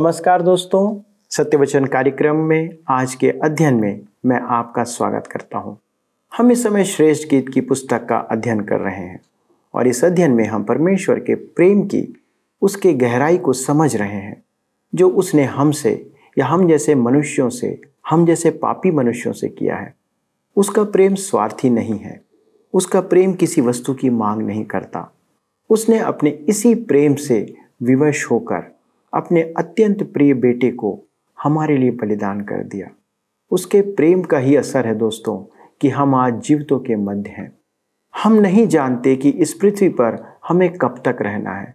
नमस्कार दोस्तों, सत्यवचन कार्यक्रम में, आज के अध्ययन में मैं आपका स्वागत करता हूँ। हम इस समय श्रेष्ठ गीत की पुस्तक का अध्ययन कर रहे हैं और इस अध्ययन में हम परमेश्वर के प्रेम की, उसके गहराई को समझ रहे हैं, जो उसने हमसे या हम जैसे मनुष्यों से, हम जैसे पापी मनुष्यों से किया है उसका प्रेम स्वार्थी नहीं है, उसका प्रेम किसी वस्तु की मांग नहीं करता उसने अपने इसी प्रेम से विवश होकर अपने अत्यंत प्रिय बेटे को हमारे लिए बलिदान कर दिया। उसके प्रेम का ही असर है दोस्तों कि हम आज जीवितों के मध्य हैं। हम नहीं जानते कि इस पृथ्वी पर हमें कब तक रहना है।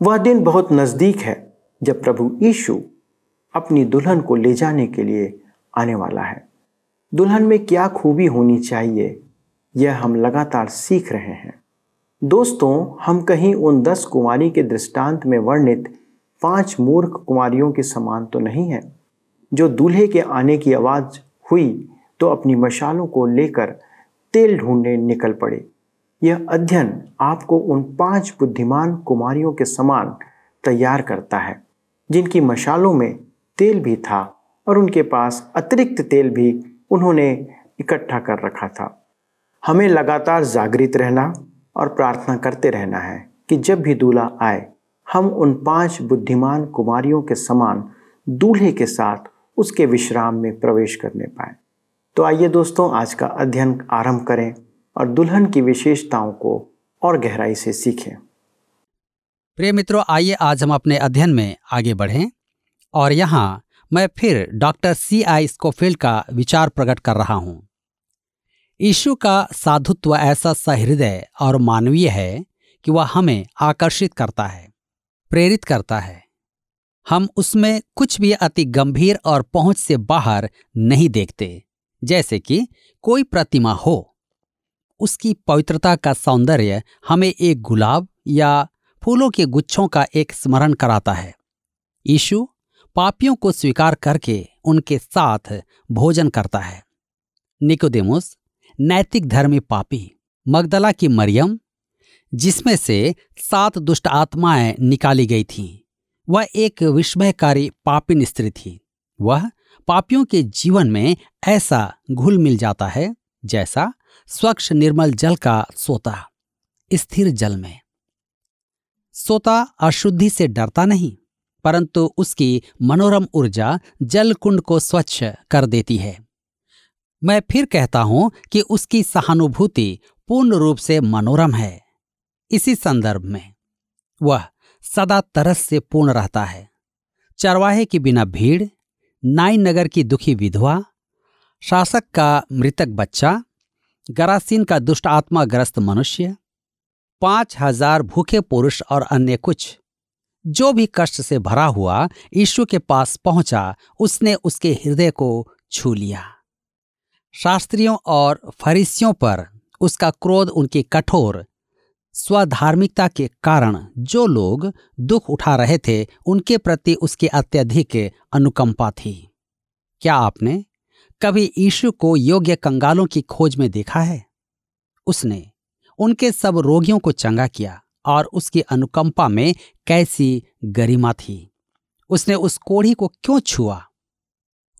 वह दिन बहुत नज़दीक है जब प्रभु यीशु अपनी दुल्हन को ले जाने के लिए आने वाला है। दुल्हन में क्या खूबी होनी चाहिए, यह हम लगातार सीख रहे हैं। दोस्तों, हम कहीं उन दस कुमारी के दृष्टांत में वर्णित पाँच मूर्ख कुमारियों के समान तो नहीं है। जो दूल्हे के आने की आवाज़ हुई तो अपनी मशालों को लेकर तेल ढूँढने निकल पड़े। यह अध्ययन आपको उन पाँच बुद्धिमान कुमारियों के समान तैयार करता है, जिनकी मशालों में तेल भी था और उनके पास अतिरिक्त तेल भी उन्होंने इकट्ठा कर रखा था। हमें लगातार जागृत रहना और प्रार्थना करते रहना है कि जब भी दूल्हा आए हम उन पाँच बुद्धिमान कुमारियों के समान दूल्हे के साथ उसके विश्राम में प्रवेश करने पाए। तो आइए दोस्तों, आज का अध्ययन आरंभ करें और दुल्हन की विशेषताओं को और गहराई से सीखें। प्रिय मित्रों, आइए आज हम अपने अध्ययन में आगे बढ़ें और यहाँ मैं फिर डॉक्टर सी आई स्कोफील्ड का विचार प्रकट कर रहा हूँ। यीशु का साधुत्व ऐसा सहृदय और मानवीय है कि वह हमें आकर्षित करता है। प्रेरित करता है। हम उसमें कुछ भी अति गंभीर और पहुँच से बाहर नहीं देखते, जैसे कि कोई प्रतिमा हो। उसकी पवित्रता का सौंदर्य हमें एक गुलाब या फूलों के गुच्छों का एक स्मरण कराता है। यीशु पापियों को स्वीकार करके उनके साथ भोजन करता है। निकोदेमुस, नैतिक धर्मी पापी, मगदला की मरियम जिसमें से सात दुष्ट आत्माएँ निकाली गई थीं। वह एक विस्मयकारी पापिन स्त्री थी। वह पापियों के जीवन में ऐसा घुल मिल जाता है जैसा स्वच्छ निर्मल जल का सोता, स्थिर जल में। सोता अशुद्धि से डरता नहीं, परंतु उसकी मनोरम ऊर्जा जल कुंड को स्वच्छ कर देती है। मैं फिर कहता हूँ कि उसकी सहानुभूति पूर्ण रूप से मनोरम है। इसी संदर्भ में वह सदा तरस से पूर्ण रहता है। चरवाहे की बिना भीड़, नाई नगर की दुखी विधवा, शासक का मृतक बच्चा, गरासीन का दुष्ट आत्मा ग्रस्त मनुष्य, पाँच हज़ार भूखे पुरुष और अन्य कुछ। जो भी कष्ट से भरा हुआ ईश्वर के पास पहुँचा, उसने उसके हृदय को छू लिया। शास्त्रियों और फरीसियों पर उसका क्रोध उनकी कठोर स्वधार्मिकता के कारण जो लोग दुख उठा रहे थे, उनके प्रति उसकी अत्यधिक अनुकंपा थी। क्या आपने कभी ईशु को योग्य कंगालों की खोज में देखा है? उसने उनके सब रोगियों को चंगा किया और उसकी अनुकंपा में कैसी गरिमा थी। उसने उस कोढ़ी को क्यों छुआ?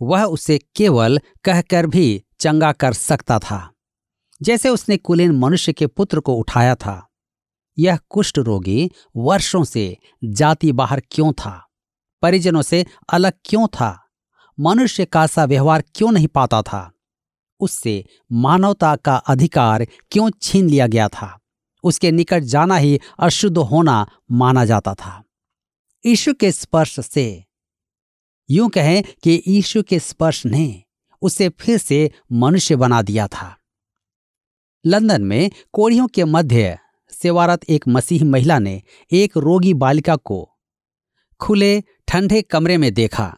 वह उसे केवल कहकर भी चंगा कर सकता था। जैसे उसने कुलीन मनुष्य के पुत्र को उठाया था यह कुष्ठ रोगी वर्षों से जाति बाहर क्यों था? परिजनों से अलग क्यों था? मनुष्य का सा व्यवहार क्यों नहीं पाता था? उससे मानवता का अधिकार क्यों छीन लिया गया था? उसके निकट जाना ही अशुद्ध होना माना जाता था। ईशु के स्पर्श से। यूँ कहें कि ईशु के स्पर्श ने उसे फिर से मनुष्य बना दिया था। लंदन में कोड़ियों के मध्य सेवारत एक मसीह महिला ने एक रोगी बालिका को खुले ठंडे कमरे में देखा।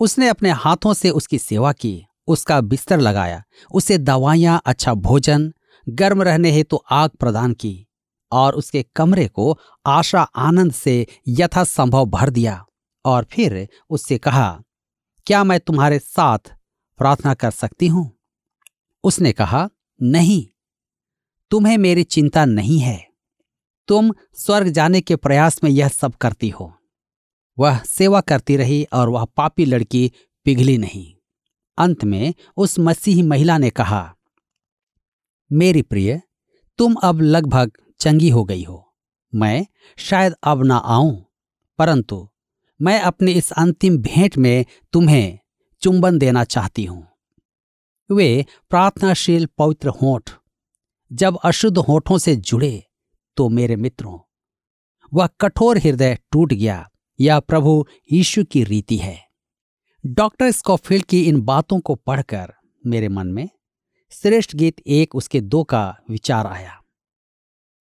उसने अपने हाथों से उसकी सेवा की, उसका बिस्तर लगाया, उसे दवाइयाँ अच्छा भोजन, गर्म रहने हेतु तो आग प्रदान की और उसके कमरे को आशा आनंद से यथासंभव भर दिया और फिर उससे कहा, क्या मैं तुम्हारे साथ प्रार्थना कर सकती हूँ? उसने कहा, नहीं। तुम्हें मेरी चिंता नहीं है। तुम स्वर्ग जाने के प्रयास में यह सब करती हो। वह सेवा करती रही और वह पापी लड़की पिघली नहीं। अंत में उस मसीही महिला ने कहा, मेरी प्रिय, तुम अब लगभग चंगी हो गई हो। मैं शायद अब ना आऊँ, परंतु मैं अपने इस अंतिम भेंट में तुम्हें चुंबन देना चाहती हूँ। वे प्रार्थनाशील पवित्र होठ जब अशुद्ध होठों से जुड़े तो मेरे मित्रों, वह कठोर हृदय टूट गया। यह प्रभु यीशु की रीति है। डॉक्टर स्कॉफील्ड की इन बातों को पढ़कर मेरे मन में श्रेष्ठ गीत एक उसके दो का विचार आया।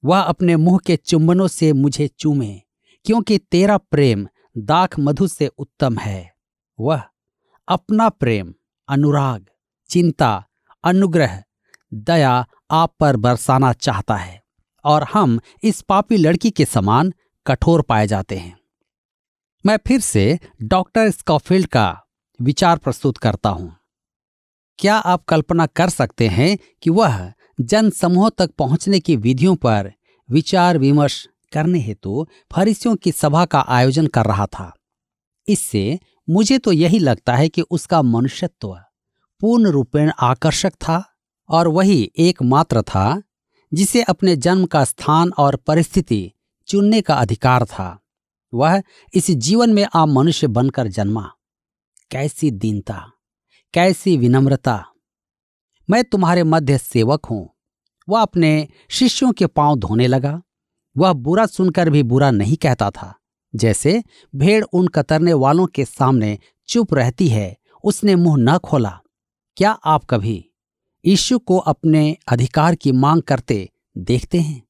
वह अपने मुँह के चुंबनों से मुझे चूमे, क्योंकि तेरा प्रेम दाख मधु से उत्तम है। वह अपना प्रेम, अनुराग, चिंता, अनुग्रह, दया आप पर बरसाना चाहता है और हम इस पापी लड़की के समान कठोर पाए जाते हैं। मैं फिर से डॉक्टर स्कॉफील्ड का विचार प्रस्तुत करता हूँ। क्या आप कल्पना कर सकते हैं कि वह जन समूह तक पहुँचने की विधियों पर विचार विमर्श करने हेतु फरिसियों की सभा का आयोजन कर रहा था? इससे मुझे तो यही लगता है कि उसका मनुष्यत्व पूर्ण रूपेण आकर्षक था। और वही एकमात्र था, जिसे अपने जन्म का स्थान और परिस्थिति चुनने का अधिकार था। वह इस जीवन में आम मनुष्य बनकर जन्मा। कैसी दीनता, कैसी विनम्रता। मैं तुम्हारे मध्य सेवक हूँ। वह अपने शिष्यों के पाँव धोने लगा। वह बुरा सुनकर भी बुरा नहीं कहता था। जैसे भेड़ उन कतरने वालों के सामने चुप रहती है, उसने मुँह न खोला। क्या आप कभी यीशु को अपने अधिकार की मांग करते देखते हैं।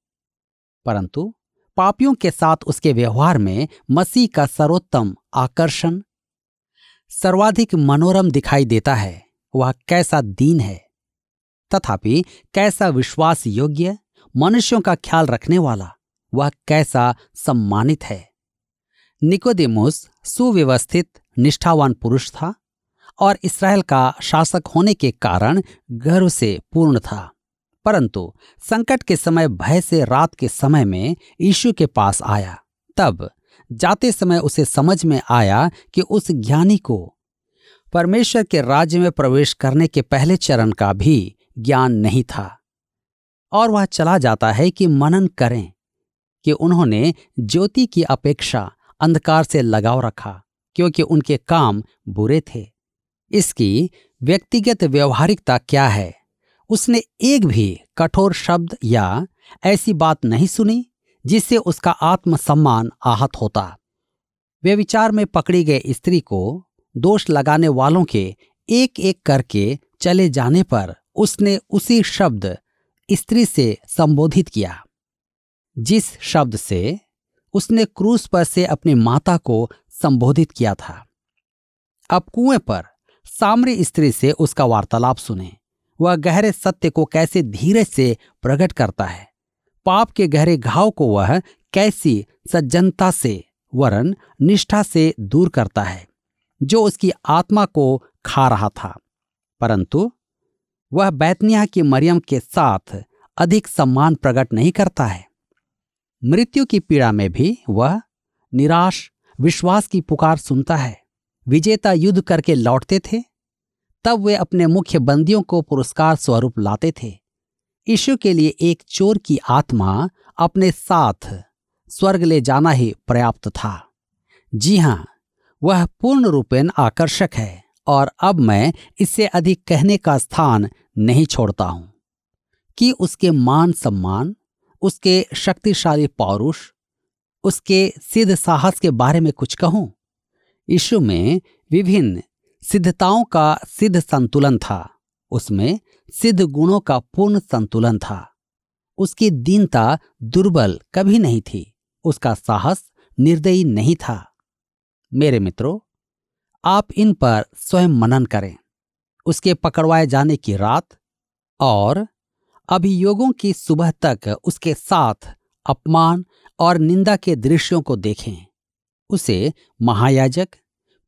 परंतु पापियों के साथ उसके व्यवहार में मसीह का सर्वोत्तम आकर्षण, सर्वाधिक मनोरम दिखाई देता है, वह कैसा दीन है। तथापि कैसा विश्वास योग्य मनुष्यों का ख्याल रखने वाला, वह कैसा सम्मानित है। निकोदेमोस सुव्यवस्थित, निष्ठावान पुरुष था। और इसराइल का शासक होने के कारण गर्व से पूर्ण था। परंतु संकट के समय, भय से रात के समय में यीशु के पास आया। तब जाते समय उसे समझ में आया कि उस ज्ञानी को परमेश्वर के राज्य में प्रवेश करने के पहले चरण का भी ज्ञान नहीं था। और वह चला जाता है कि मनन करें कि उन्होंने ज्योति की अपेक्षा अंधकार से लगाव रखा, क्योंकि उनके काम बुरे थे। इसकी व्यक्तिगत व्यवहारिकता क्या है? उसने एक भी कठोर शब्द या ऐसी बात नहीं सुनी जिससे उसका आत्मसम्मान आहत होता। वे विचार में पकड़ी गई स्त्री को दोष लगाने वालों के एक एक करके चले जाने पर उसने उसी शब्द स्त्री से संबोधित किया। जिस शब्द से उसने क्रूस पर से अपनी माता को संबोधित किया था। अब कुएँ पर सामरी स्त्री से उसका वार्तालाप सुने। वह गहरे सत्य को कैसे धीरज से प्रकट करता है? पाप के गहरे घाव को वह कैसी सज्जनता से, वरन निष्ठा से दूर करता है, जो उसकी आत्मा को खा रहा था। परंतु वह बैतनिया की मरियम के साथ अधिक सम्मान प्रकट नहीं करता है। मृत्यु की पीड़ा में भी वह निराश, विश्वास की पुकार सुनता है। विजेता युद्ध करके लौटते थे, तब वे अपने मुख्य बंदियों को पुरस्कार स्वरूप लाते थे। यीशु के लिए एक चोर की आत्मा अपने साथ स्वर्ग ले जाना ही पर्याप्त था। जी हाँ, वह पूर्ण रूपेण आकर्षक है और अब मैं इससे अधिक कहने का स्थान नहीं छोड़ता हूँ कि उसके मान सम्मान, उसके शक्तिशाली पौरुष, उसके सिद्ध साहस के बारे में कुछ कहूँ। यीशु में विभिन्न सिद्धताओं का सिद्ध संतुलन था। उसमें सिद्ध गुणों का पूर्ण संतुलन था। उसकी दीनता दुर्बल कभी नहीं थी। उसका साहस निर्दयी नहीं था। मेरे मित्रों, आप इन पर स्वयं मनन करें। उसके पकड़वाए जाने की रात और अभियोगों की सुबह तक उसके साथ अपमान और निंदा के दृश्यों को देखें। उसे महायाजक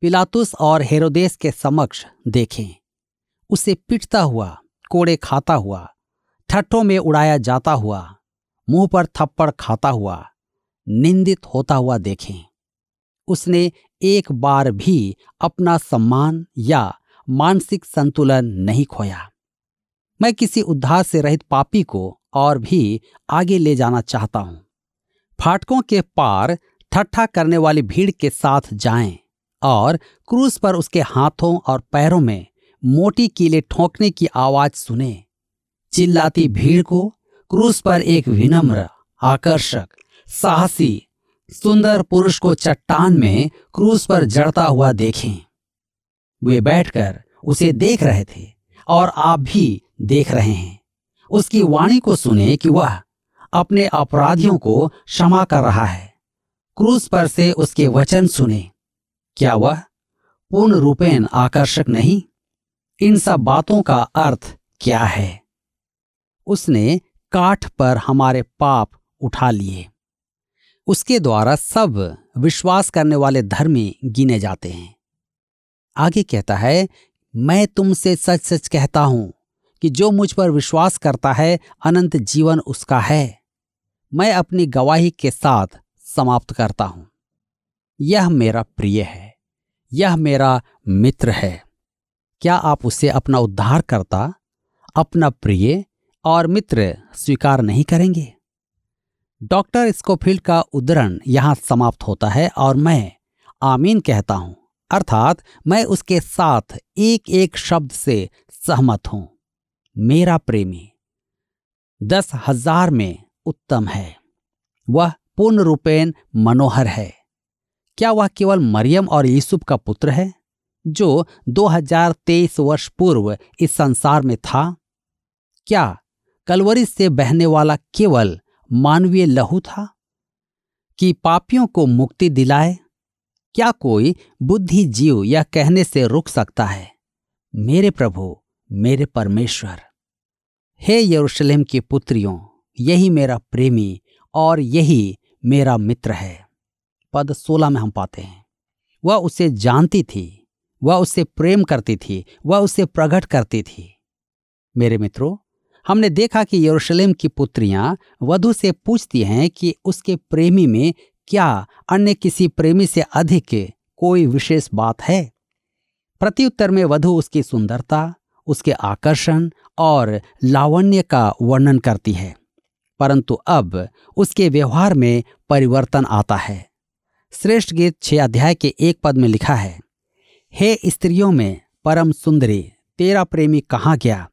पिलातुस और हेरोदेस के समक्ष देखें। उसे पिटता हुआ, कोड़े खाता हुआ, ठट्ठों में उड़ाया जाता हुआ, मुँह पर थप्पड़ खाता हुआ, निंदित होता हुआ देखें। उसने एक बार भी अपना सम्मान या मानसिक संतुलन नहीं खोया। मैं किसी उद्धार से रहित पापी को और भी आगे ले जाना चाहता हूँ। फाटकों के पार ठट्ठा करने वाली भीड़ के साथ जाएँ और क्रूस पर उसके हाथों और पैरों में मोटी कीले ठोंकने की आवाज़ सुने। चिल्लाती भीड़ को क्रूस पर एक विनम्र, आकर्षक, साहसी, सुंदर पुरुष को चट्टान में क्रूस पर जड़ता हुआ देखें। वे बैठकर उसे देख रहे थे और आप भी देख रहे हैं। उसकी वाणी को सुने कि वह अपने अपराधियों को क्षमा कर रहा है। क्रूस पर से उसके वचन सुने। क्या वह पूर्ण रूपेण आकर्षक नहीं? इन सब बातों का अर्थ क्या है? उसने काठ पर हमारे पाप उठा लिए। उसके द्वारा सब विश्वास करने वाले धर्मी गिने जाते हैं। आगे कहता है, मैं तुमसे सच सच कहता हूँ कि जो मुझ पर विश्वास करता है, अनंत जीवन उसका है। मैं अपनी गवाही के साथ समाप्त करता हूँ। यह मेरा प्रिय है। यह मेरा मित्र है। क्या आप उसे अपना उद्धार करता, अपना प्रिय और मित्र स्वीकार नहीं करेंगे? डॉक्टर स्कोफील्ड का उद्धरण यहाँ समाप्त होता है और मैं आमीन कहता हूँ। अर्थात मैं उसके साथ एक एक शब्द से सहमत हूँ। मेरा प्रेमी, दस हज़ार में उत्तम है। वह पूर्ण रूपेण मनोहर है। क्या वह केवल मरियम और यूसुफ का पुत्र है, जो 2023 वर्ष पूर्व इस संसार में था? क्या कलवरी से बहने वाला केवल मानवीय लहू था, कि पापियों को मुक्ति दिलाए? क्या कोई बुद्धि जीव यह कहने से रुक सकता है, मेरे प्रभु, मेरे परमेश्वर, हे यरूशलेम की पुत्रियों, यही मेरा प्रेमी और यही मेरा मित्र है। पद सोलह में हम पाते हैं। वह उसे जानती थी, वह उससे प्रेम करती थी, वह उसे प्रकट करती थी। मेरे मित्रों, हमने देखा कि यरूशलेम की पुत्रियाँ वधु से पूछती हैं कि उसके प्रेमी में क्या अन्य किसी प्रेमी से अधिक कोई विशेष बात है? प्रत्युत्तर में वधु उसकी सुंदरता, उसके आकर्षण और लावण्य का वर्णन करती है। परंतु अब उसके व्यवहार में परिवर्तन आता है। श्रेष्ठ गीत छह अध्याय के एक पद में लिखा है, हे स्त्रियों में परम सुंदरी, तेरा प्रेमी कहाँ गया?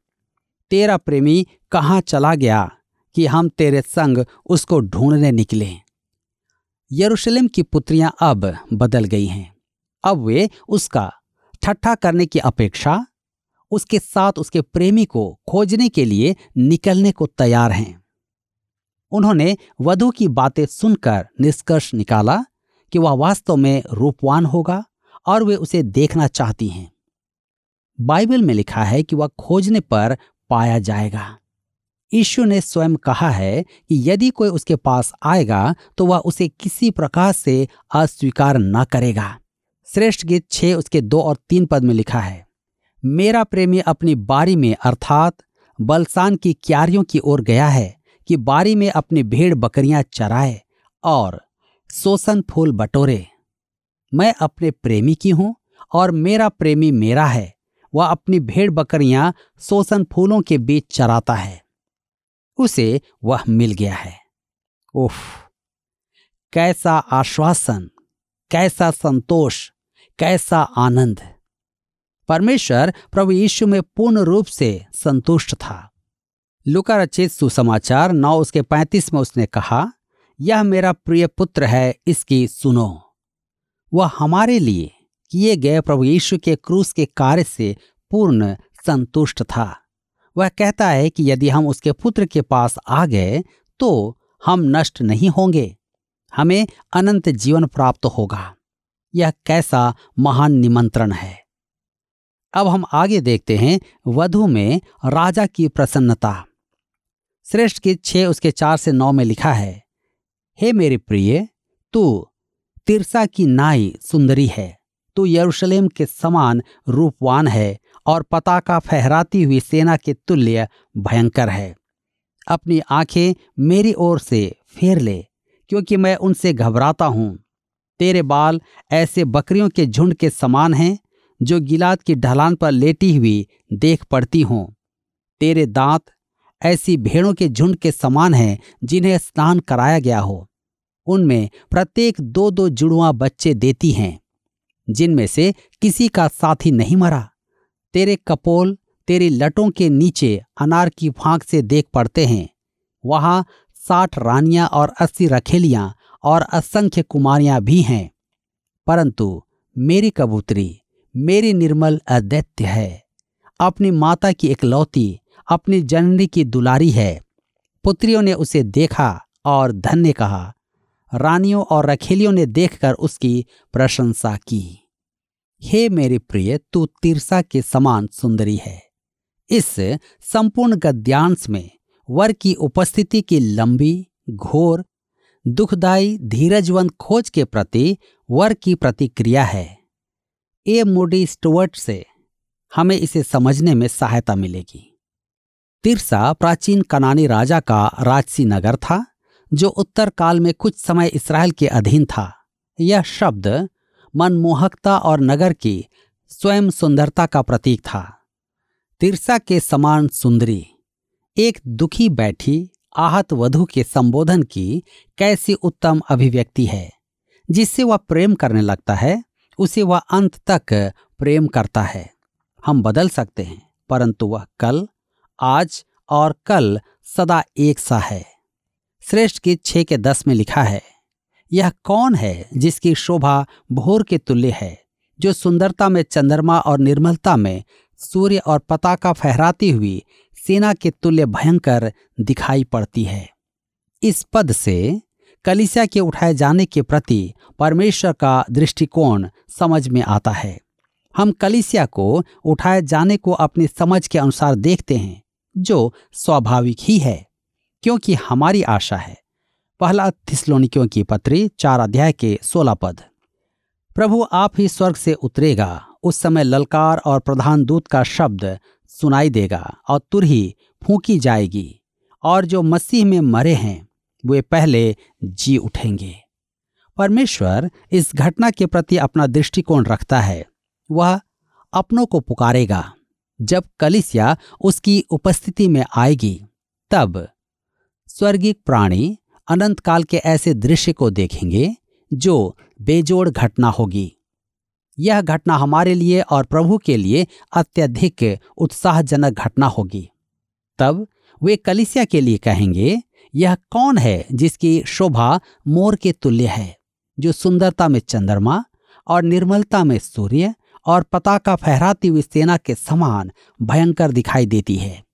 तेरा प्रेमी कहाँ चला गया कि हम तेरे संग उसको ढूँढने निकले? यरूशलेम की पुत्रियाँ अब बदल गई हैं। अब वे उसका ठट्ठा करने की अपेक्षा, उसके साथ उसके प्रेमी को खोजने के लिए निकलने को तैयार हैं। उन्होंने वधु की बातें सुनकर निष्कर्ष निकाला कि वह वास्तव में रूपवान होगा और वे उसे देखना चाहती हैं। बाइबल में लिखा है कि वह खोजने पर पाया जाएगा। ईश्वर ने स्वयं कहा है कि यदि कोई उसके पास आएगा तो वह उसे किसी प्रकार से अस्वीकार न करेगा। श्रेष्ठ गीत छह उसके दो और तीन पद में लिखा है, मेरा प्रेमी अपनी बारी में अर्थात बलसान की क्यारियों की ओर गया है कि बारी में अपनी भेड़ बकरियाँ चराए और शोषण फूल बटोरे। मैं अपने प्रेमी की हूँ और मेरा प्रेमी मेरा है। वह अपनी भेड़ बकरियाँ शोषण फूलों के बीच चराता है। उसे वह मिल गया है। उफ, कैसा आश्वासन, कैसा संतोष, कैसा आनंद। परमेश्वर प्रभु यीशु में पूर्ण रूप से संतुष्ट था। लुका रचित सुसमाचार नौ उसके पैंतीस में उसने कहा, यह मेरा प्रिय पुत्र है, इसकी सुनो। वह हमारे लिए किए गए प्रभु यीशु के क्रूस के कार्य से पूर्ण संतुष्ट था। वह कहता है कि यदि हम उसके पुत्र के पास आ गए तो हम नष्ट नहीं होंगे। हमें अनंत जीवन प्राप्त होगा। यह कैसा महान निमंत्रण है। अब हम आगे देखते हैं, वधु में राजा की प्रसन्नता। श्रेष्ठ की छह, उसके चार से नौ में लिखा है, हे मेरे प्रिय, तू तिरसा की नाई सुंदरी है, तू यरूशलेम के समान रूपवान है और पताका फहराती हुई सेना के तुल्य भयंकर है। अपनी आँखें मेरी ओर से फेर ले, क्योंकि मैं उनसे घबराता हूँ। तेरे बाल ऐसे बकरियों के झुंड के समान हैं, जो गिलाद की ढलान पर लेटी हुई देख पड़ती हों। तेरे दांत ऐसी भेड़ों के झुंड के समान हैं जिन्हें स्नान कराया गया हो। उनमें प्रत्येक दो दो जुड़वा बच्चे देती हैं, जिनमें से किसी का साथी नहीं मरा। तेरे कपोल, तेरी लटों के नीचे अनार की फांक से देख पड़ते हैं। वहाँ साठ रानियाँ और अस्सी रखेलियाँ और असंख्य कुमारियाँ भी हैं। परंतु मेरी कबूतरी, मेरी निर्मल अदैत्य है। अपनी माता की इकलौती अपनी जननी की दुलारी है। पुत्रियों ने उसे देखा और धन्य कहा। रानियों और रखेलियों ने देखकर उसकी प्रशंसा की। हे मेरे प्रिय, तू तिरसा के समान सुंदरी है। इस संपूर्ण गद्यांश में वर की उपस्थिति की लंबी, घोर दुखदायी धीरजवंत खोज के प्रति वर की प्रतिक्रिया है। ए मूडी स्टुअर्ट से हमें इसे समझने में सहायता मिलेगी। तिरसा प्राचीन कनानी राजा का राजसी नगर था, जो उत्तर काल में कुछ समय इसराइल के अधीन था। यह शब्द मनमोहकता और नगर की स्वयं सुंदरता का प्रतीक था। तिरसा के समान सुंदरी, एक दुखी बैठी, आहत वधु के संबोधन की कैसी उत्तम अभिव्यक्ति है। जिससे वह प्रेम करने लगता है, उसे वह अंत तक प्रेम करता है। हम बदल सकते हैं, परंतु वह कल आज और कल सदा एक सा है। श्रेष्ठ गीत छह के दस में लिखा है, यह कौन है जिसकी शोभा भोर के तुल्य है, जो सुंदरता में चंद्रमा और निर्मलता में सूर्य और पताका फहराती हुई सेना के तुल्य भयंकर दिखाई पड़ती है। इस पद से कलिसिया के उठाए जाने के प्रति परमेश्वर का दृष्टिकोण समझ में आता है। हम कलिसिया को उठाए जाने को अपनी समझ के अनुसार देखते हैं जो स्वाभाविक ही है, क्योंकि हमारी आशा है। पहला थिस्लोनिकियों की पत्री, चार अध्याय के सोलह पद। प्रभु आप ही स्वर्ग से उतरेगा, उस समय ललकार और प्रधान दूत का शब्द सुनाई देगा और तुरही फूकी जाएगी, और जो मसीह में मरे हैं, वे पहले जी उठेंगे। परमेश्वर इस घटना के प्रति अपना दृष्टिकोण रखता है, वह अपनों को पुकारेगा जब कलिसिया उसकी उपस्थिति में आएगी, तब स्वर्गीय प्राणी अनंत काल के ऐसे दृश्य को देखेंगे जो बेजोड़ घटना होगी। यह घटना हमारे लिए और प्रभु के लिए अत्यधिक उत्साहजनक घटना होगी। तब वे कलिसिया के लिए कहेंगे, यह कौन है जिसकी शोभा मोर के तुल्य है, जो सुंदरता में चंद्रमा और निर्मलता में सूर्य और पताका फहराती हुई सेना के समान भयंकर दिखाई देती है।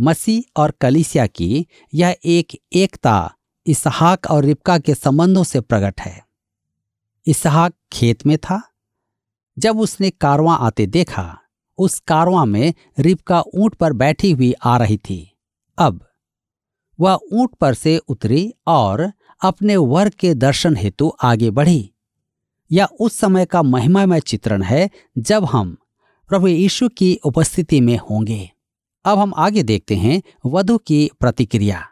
मसीह और कलिसिया की यह एक एकता इसहाक और रिबका के संबंधों से प्रकट है। इसहाक खेत में था। जब उसने कारवां आते देखा, उस कारवां में रिबका ऊँट पर बैठी हुई आ रही थी। अब वह ऊँट पर से उतरी और अपने वर के दर्शन हेतु आगे बढ़ी। यह उस समय का महिमामय चित्रण है जब हम प्रभु यीशु की उपस्थिति में होंगे। अब हम आगे देखते हैं वधु की प्रतिक्रिया।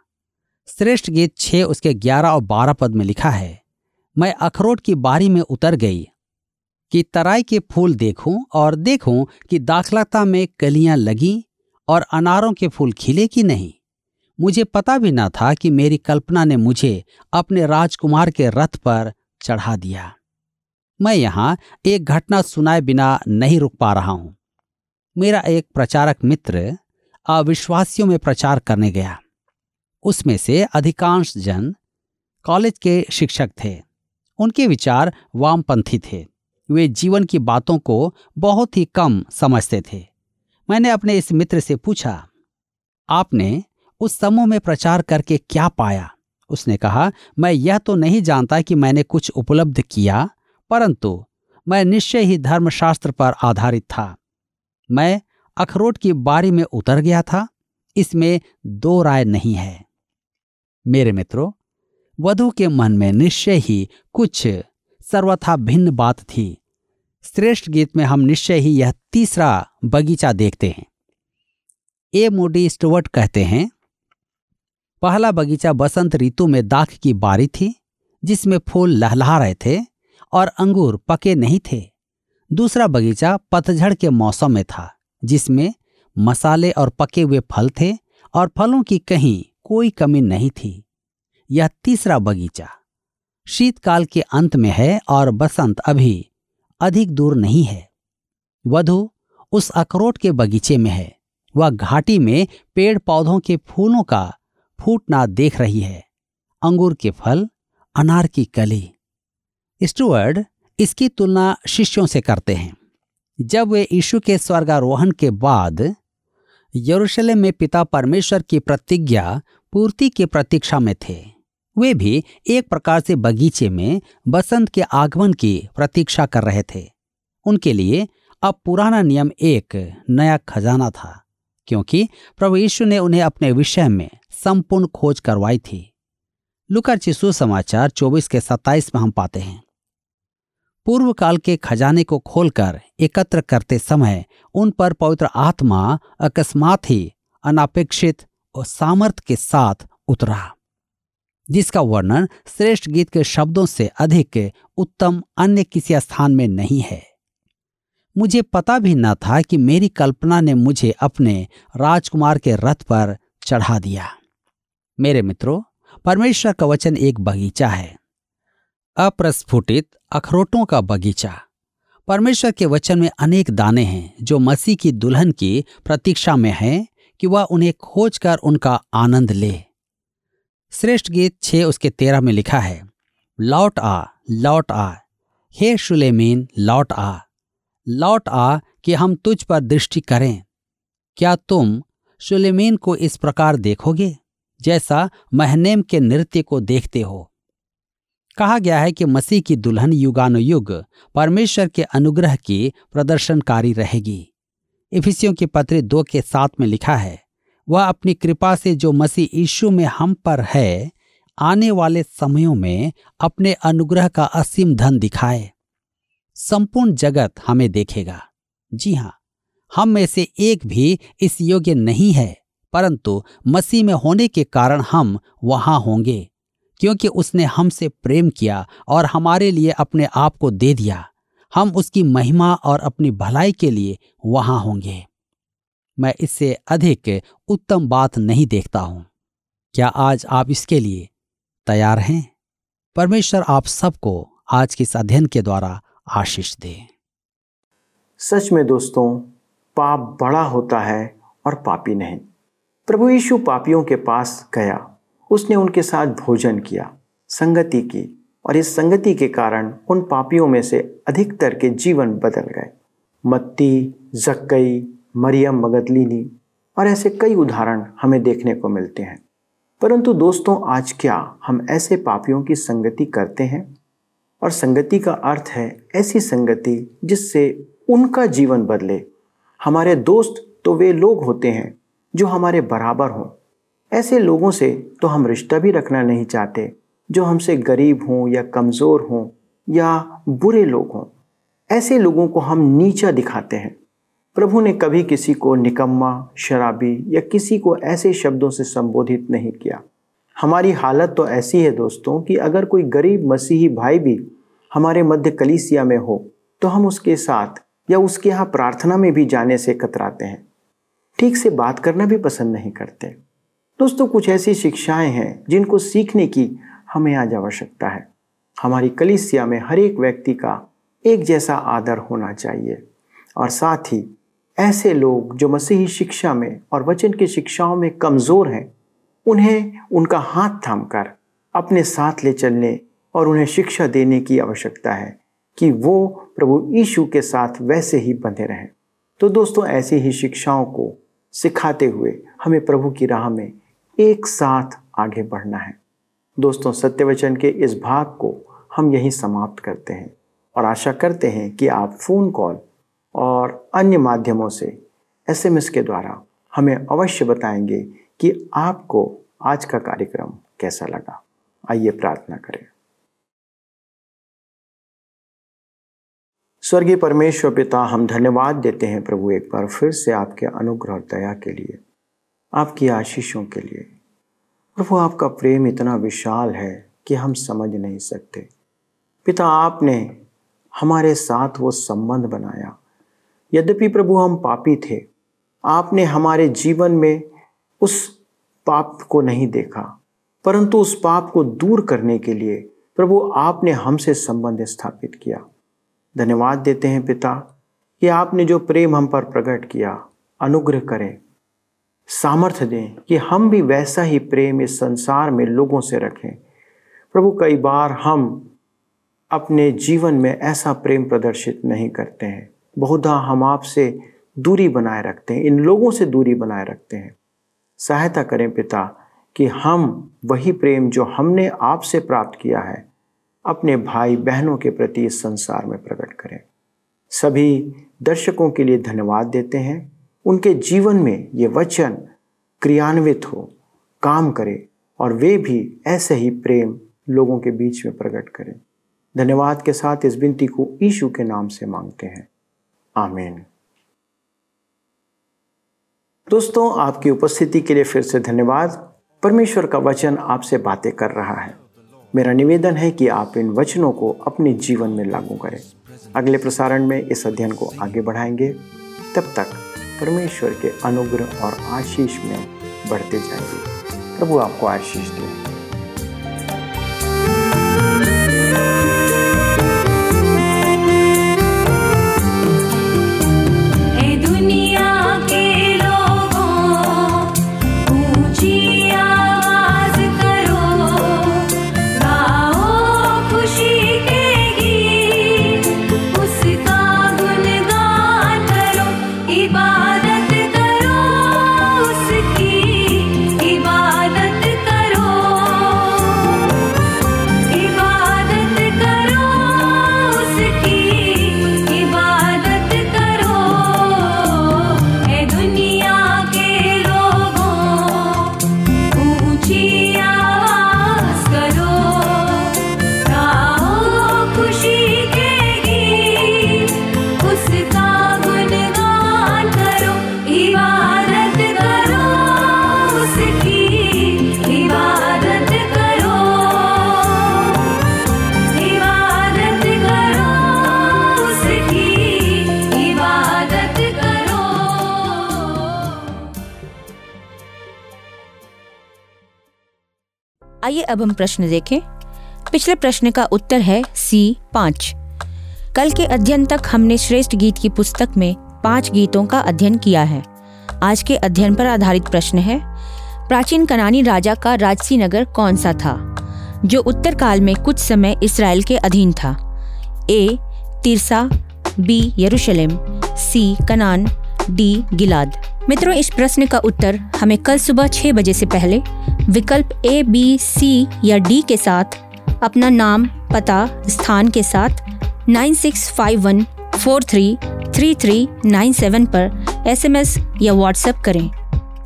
श्रेष्ठ गीत छह उसके ग्यारह और बारह पद में लिखा है, मैं अखरोट की बारी में उतर गई, कि तराई के फूल देखूँ और देखूँ कि दाखलता में कलियाँ लगी और अनारों के फूल खिले कि नहीं। मुझे पता भी ना था कि मेरी कल्पना ने मुझे अपने राजकुमार के रथ पर चढ़ा दिया। मैं यहाँ एक घटना सुनाए बिना नहीं रुक पा रहा हूँ। मेरा एक प्रचारक मित्र अविश्वासियों में प्रचार करने गया। उसमें से अधिकांश जन कॉलेज के शिक्षक थे। उनके विचार वामपंथी थे। वे जीवन की बातों को बहुत ही कम समझते थे। मैंने अपने इस मित्र से पूछा, आपने उस समूह में प्रचार करके क्या पाया? उसने कहा, मैं यह तो नहीं जानता कि मैंने कुछ उपलब्ध किया परंतु मैं निश्चय ही धर्मशास्त्र पर आधारित था। मैं अखरोट की बारी में उतर गया था। इसमें दो राय नहीं है। मेरे मित्रों, वधु के मन में निश्चय ही कुछ सर्वथा भिन्न बात थी। श्रेष्ठ गीत में हम निश्चय ही यह तीसरा बगीचा देखते हैं। ए मोडी स्टुवर्ट कहते हैं, पहला बगीचा बसंत ऋतु में दाख की बारी थी, जिसमें फूल लहलहा रहे थे। और अंगूर पके नहीं थे। दूसरा बगीचा पतझड़ के मौसम में था, जिसमें मसाले और पके हुए फल थे और फलों की कहीं कोई कमी नहीं थी। यह तीसरा बगीचा शीतकाल के अंत में है और बसंत अभी अधिक दूर नहीं है। वधु उस अखरोट के बगीचे में है। वह घाटी में पेड़ पौधों के फूलों का फूटना देख रही है। अंगूर के फल, अनार की कली। स्टुअर्ड इसकी तुलना शिष्यों से करते हैं। जब वे यीशु के स्वर्गारोहण के बाद यरूशलेम में पिता परमेश्वर की प्रतिज्ञा, पूर्ति की प्रतीक्षा में थे, वे भी एक प्रकार से बगीचे में बसंत के आगमन की प्रतीक्षा कर रहे थे। उनके लिए अब पुराना नियम एक नया खजाना था, क्योंकि प्रभु यीशु ने उन्हें अपने विषय में संपूर्ण खोज करवाई थी। लुकर चिसु समाचार 24 के 27 में हम पाते हैं। पूर्व काल के खजाने को खोलकर एकत्र करते समय उन पर पवित्र आत्मा अकस्मात ही अनापेक्षित और सामर्थ्य के साथ उतरा, जिसका वर्णन श्रेष्ठ गीत के शब्दों से अधिक उत्तम अन्य किसी स्थान में नहीं है। मुझे पता भी न था कि मेरी कल्पना ने मुझे अपने राजकुमार के रथ पर चढ़ा दिया। मेरे मित्रों, परमेश्वर का वचन एक बगीचा है। अप्रस्फुटित अखरोटों का बगीचा। परमेश्वर के वचन में अनेक दाने हैं जो मसीह की दुल्हन की प्रतीक्षा में हैं कि वह उन्हें खोज कर उनका आनंद ले। श्रेष्ठ गीत छह उसके तेरह में लिखा है, लौट आ लौट आ, हे शुलेमीन लौट आ लौट आ कि हम तुझ पर दृष्टि करें। क्या तुम सुलेमीन को इस प्रकार देखोगे जैसा महनेम के नृत्य को देखते हो? कहा गया है कि मसीह की दुल्हन युगानुयुग परमेश्वर के अनुग्रह की प्रदर्शनकारी रहेगी। इफिसियों की पत्र दो के साथ में लिखा है, वह अपनी कृपा से जो मसीह यीशु में हम पर है, आने वाले समयों में अपने अनुग्रह का असीम धन दिखाए। संपूर्ण जगत हमें देखेगा। जी हाँ, हम में से एक भी इस योग्य नहीं है, परंतु मसीह में होने के कारण हम वहाँ होंगे। क्योंकि उसने हमसे प्रेम किया और हमारे लिए अपने आप को दे दिया। हम उसकी महिमा और अपनी भलाई के लिए वहाँ होंगे। मैं इससे अधिक उत्तम बात नहीं देखता हूँ। क्या आज आप इसके लिए तैयार हैं? परमेश्वर आप सबको आज के इस अध्ययन के द्वारा आशीष दे। सच में दोस्तों, पाप बड़ा होता है और पापी नहीं। प्रभु यीशु पापियों के पास गया। उसने उनके साथ भोजन किया, संगति की, और इस संगति के कारण उन पापियों में से अधिकतर के जीवन बदल गए। मत्ती, जक्कई, मरियम, मगदलिनी, और ऐसे कई उदाहरण हमें देखने को मिलते हैं। परंतु दोस्तों, आज क्या हम ऐसे पापियों की संगति करते हैं? और संगति का अर्थ है ऐसी संगति जिससे उनका जीवन बदले। हमारे दोस्त तो वे लोग होते हैं जो हमारे बराबर हों ऐसे लोगों से तो हम रिश्ता भी रखना नहीं चाहते, जो हमसे गरीब हों या कमज़ोर हों या बुरे लोग हों। ऐसे लोगों को हम नीचा दिखाते हैं। प्रभु ने कभी किसी को निकम्मा, शराबी या किसी को ऐसे शब्दों से संबोधित नहीं किया। हमारी हालत तो ऐसी है दोस्तों कि अगर कोई गरीब मसीही भाई भी हमारे मध्य कलीसिया में हो तो हम उसके साथ या उसके यहाँ प्रार्थना में भी जाने से कतराते हैं। ठीक से बात करना भी पसंद नहीं करते। दोस्तों, कुछ ऐसी शिक्षाएँ हैं जिनको सीखने की हमें आज आवश्यकता है। हमारी कलिसिया में हर एक व्यक्ति का एक जैसा आदर होना चाहिए और साथ ही ऐसे लोग जो मसीही शिक्षा में और वचन की शिक्षाओं में कमज़ोर हैं, उन्हें उनका हाथ थामकर अपने साथ ले चलने और उन्हें शिक्षा देने की आवश्यकता है कि वो प्रभु यीशु के साथ वैसे ही बंधे रहें। तो दोस्तों, ऐसी ही शिक्षाओं को सिखाते हुए हमें प्रभु की राह में एक साथ आगे बढ़ना है। दोस्तों, सत्यवचन के इस भाग को हम यहीं समाप्त करते हैं और आशा करते हैं कि आप फ़ोन कॉल और अन्य माध्यमों से एसएमएस के द्वारा हमें अवश्य बताएँगे कि आपको आज का कार्यक्रम कैसा लगा। आइए प्रार्थना करें। स्वर्गीय परमेश्वर पिता, हम धन्यवाद देते हैं प्रभु एक बार फिर से आपके अनुग्रह और दया के लिए। आपकी आशीषों के लिए। प्रभु, आपका प्रेम इतना विशाल है कि हम समझ नहीं सकते। पिता, आपने हमारे साथ वो संबंध बनाया। यद्यपि प्रभु, हम पापी थे, आपने हमारे जीवन में उस पाप को नहीं देखा, परंतु उस पाप को दूर करने के लिए प्रभु, आपने हमसे संबंध स्थापित किया। धन्यवाद देते हैं पिता कि आपने जो प्रेम हम पर प्रकट किया, अनुग्रह करें। सामर्थ्य दें कि हम भी वैसा ही प्रेम इस संसार में लोगों से रखें। प्रभु, कई बार हम अपने जीवन में ऐसा प्रेम प्रदर्शित नहीं करते हैं। बहुधा हम आपसे दूरी बनाए रखते हैं, इन लोगों से दूरी बनाए रखते हैं। सहायता करें पिता, कि हम वही प्रेम जो हमने आपसे प्राप्त किया है, अपने भाई बहनों के प्रति इस संसार में प्रकट करें। सभी दर्शकों के लिए धन्यवाद देते हैं। उनके जीवन में ये वचन क्रियान्वित हो, काम करे और वे भी ऐसे ही प्रेम लोगों के बीच में प्रकट करें। धन्यवाद के साथ इस विनती को ईशु के नाम से मांगते हैं। आमीन। दोस्तों, आपकी उपस्थिति के लिए फिर से धन्यवाद। परमेश्वर का वचन आपसे बातें कर रहा है। मेरा निवेदन है कि आप इन वचनों को अपने जीवन में लागू करें। अगले प्रसारण में इस अध्ययन को आगे बढ़ाएँगे। तब तक परमेश्वर के अनुग्रह और आशीष में बढ़ते जाएँगे। प्रभु आपको आशीष दें। आइए अब हम प्रश्न देखें। पिछले प्रश्न का उत्तर है सी, पाँच। कल के अध्ययन तक हमने श्रेष्ठ गीत की पुस्तक में पाँच गीतों का अध्ययन किया है। आज के अध्ययन पर आधारित प्रश्न है, प्राचीन कनानी राजा का राजसी नगर कौन सा था, जो उत्तर काल में कुछ समय इसराइल के अधीन था? ए, तिरसा, बी, यरूशलेम, सी, कनान डी. गिलाद। मित्रों, इस प्रश्न का उत्तर हमें कल सुबह छह बजे से पहले विकल्प ए बी सी या डी के साथ, अपना नाम, पता, स्थान के साथ nine six five one four three three three nine seven पर एसएमएस या व्हाट्सएप करें।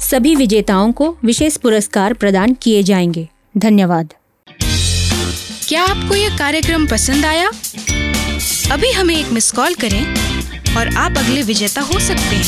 सभी विजेताओं को विशेष पुरस्कार प्रदान किए जाएँगे। धन्यवाद। क्या आपको यह कार्यक्रम पसंद आया? अभी हमें एक मिस कॉल करें। और आप अगले विजेता हो सकते हैं।